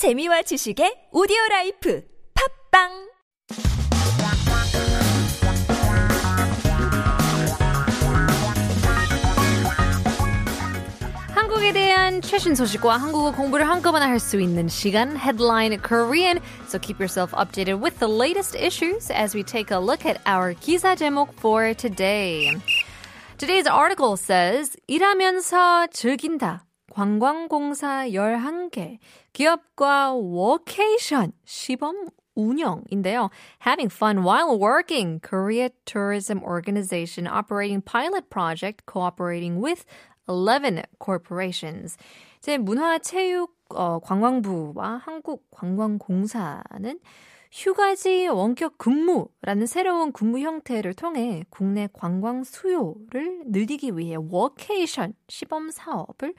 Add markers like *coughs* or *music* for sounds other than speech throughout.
재미와 지식의 오디오 라이프 팝빵 한국에 대한 최신 소식과 한국어 공부를 한꺼번에 할 수 있는 시간 Headline Korean. So keep yourself updated with the latest issues as we take a look at our 기사 제목 for today. Today's article says 일하면서 즐긴다. 관광공사 11개, 기업과 워케이션 시범 운영인데요. Having fun while working, Korea Tourism Organization operating pilot project cooperating with 11 corporations. 제 문화체육 어, 관광부와 한국관광공사는 휴가지 원격 근무라는 새로운 근무 형태를 통해 국내 관광 수요를 늘리기 위해 워케이션 시범 사업을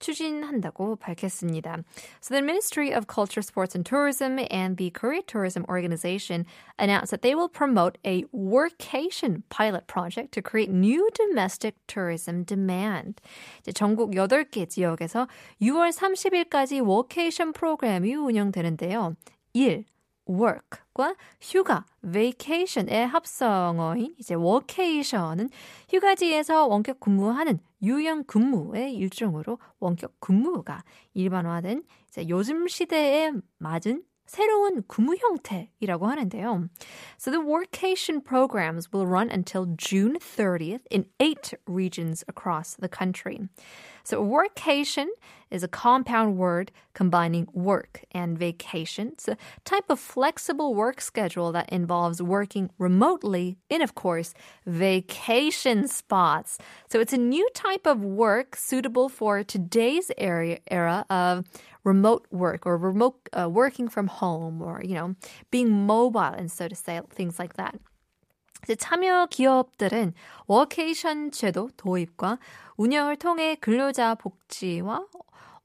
추진한다고 밝혔습니다. So the Ministry of Culture, Sports and Tourism and the Korea Tourism Organization announced that they will promote a workation pilot project to create new domestic tourism demand. 이제 전국 8개 지역에서 6월 30일까지 워케이션 프로그램이 운영되는데요. 1. Work과 휴가, vacation의 합성어인 이제 workation은 휴가지에서 원격 근무하는 유형 근무의 일종으로 원격 근무가 일반화된 이제 요즘 시대에 맞은 새로운 근무 형태이라고 하는데요. So the workation programs will run until June 30th in eight regions across the country. So workation is a compound word combining work and vacation. It's a type of flexible work schedule that involves working remotely in, of course, vacation spots. So it's a new type of work suitable for today's area, era of remote work or remote uh, working from home or, you know, being mobile and so to say, things like that. 참여 기업들은 워케이션 제도 도입과 운영을 통해 근로자 복지와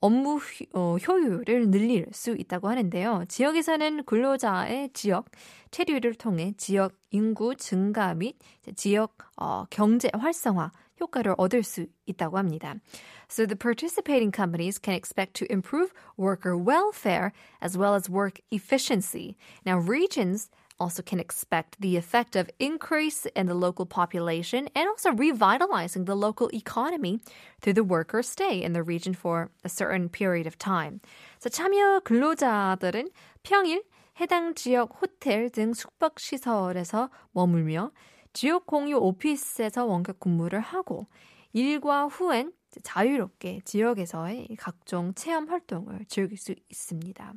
업무 어, 효율을 늘릴 수 있다고 하는데요. 지역에서는 근로자의 지역 체류를 통해 지역 인구 증가 및 지역 어, 경제 활성화 효과를 얻을 수 있다고 합니다. So the participating companies can expect to improve worker welfare as well as work efficiency. Now regions also can expect the effect of increase in the local population and also revitalizing the local economy through the workers' stay in the region for a certain period of time. So 참여 근로자들은 평일 해당 지역 호텔 등 숙박 시설에서 머물며 지역 공유 오피스에서 원격 근무를 하고 일과 후엔 자유롭게 지역에서의 각종 체험 활동을 즐길 수 있습니다.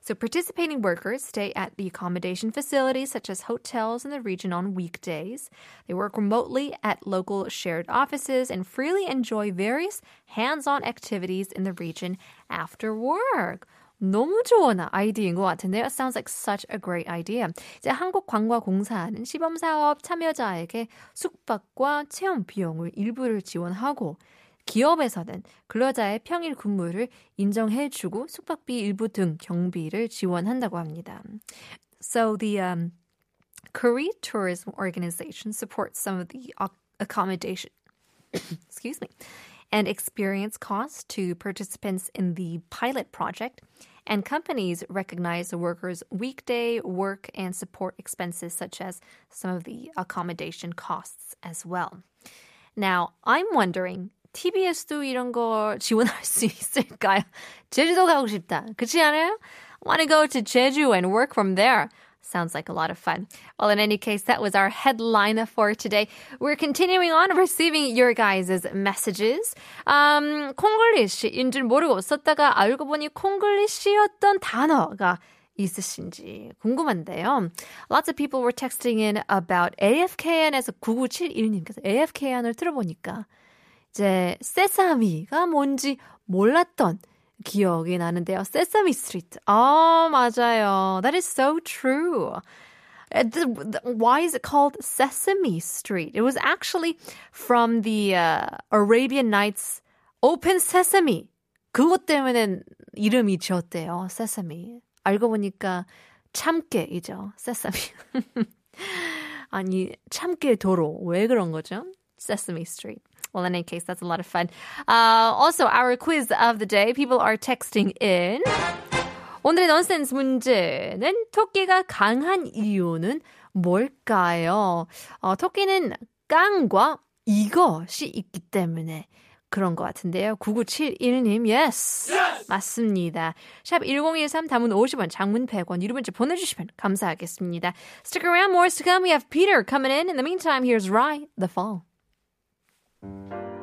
So participating workers stay at the accommodation facilities such as hotels in the region on weekdays. They work remotely at local shared offices and freely enjoy various hands-on activities in the region after work. 너무 좋은 아이디어인 것 같은데요. It sounds like such a great idea. 이제 한국관광공사는 시범사업 참여자에게 숙박과 체험 비용을 일부를 지원하고 기업에서는 근로자의 평일 근무를 인정해주고 숙박비 일부 등 경비를 지원한다고 합니다. So the um, Korea Tourism Organization supports some of the accommodation, *coughs* excuse me, and experience costs to participants in the pilot project. And companies recognize the workers' weekday work and support expenses, such as some of the accommodation costs as well. Now, I'm wondering TBS도 이런 거 지원할 수 있을까요? 제주도 가고 싶다. 그렇지 않아요? Want to go to Jeju and work from there. Sounds like a lot of fun. Well, in any case, that was our headline for today. We're continuing on receiving your guys' messages. Um, 콩글리시인 줄 모르고 썼다가 알고 보니 콩글리시였던 단어가 있으신지 궁금한데요. Lots of people were texting in about AFKN에서 9971님께서 AFKN을 들어보니까 이제 세사미가 뭔지 몰랐던 기억이 나는데요. 세사미 스트리트. 아, 맞아요. That is so true. Why is it called Sesame Street? It was actually from the uh, Arabian Nights Open Sesame. 그것 때문에 이름이 지었대요. Sesame. 알고 보니까 참깨이죠. Sesame. 아니, 참깨 도로. 왜 그런 거죠? Sesame Street. Well, in any case, that's a lot of fun. Uh, also, our quiz of the day. People are texting in. 오늘의 넌센스 문제는 토끼가 강한 이유는 뭘까요? 어, 토끼는 깡과 이것이 있기 때문에 그런 것 같은데요. 9971님, yes. yes! 맞습니다. 샵 1013 담은 50원, 장문 100원, 유료 문자 보내주시면 감사하겠습니다. Stick around, more to come. We have Peter coming in. In the meantime, here's Rye, The Fall. Música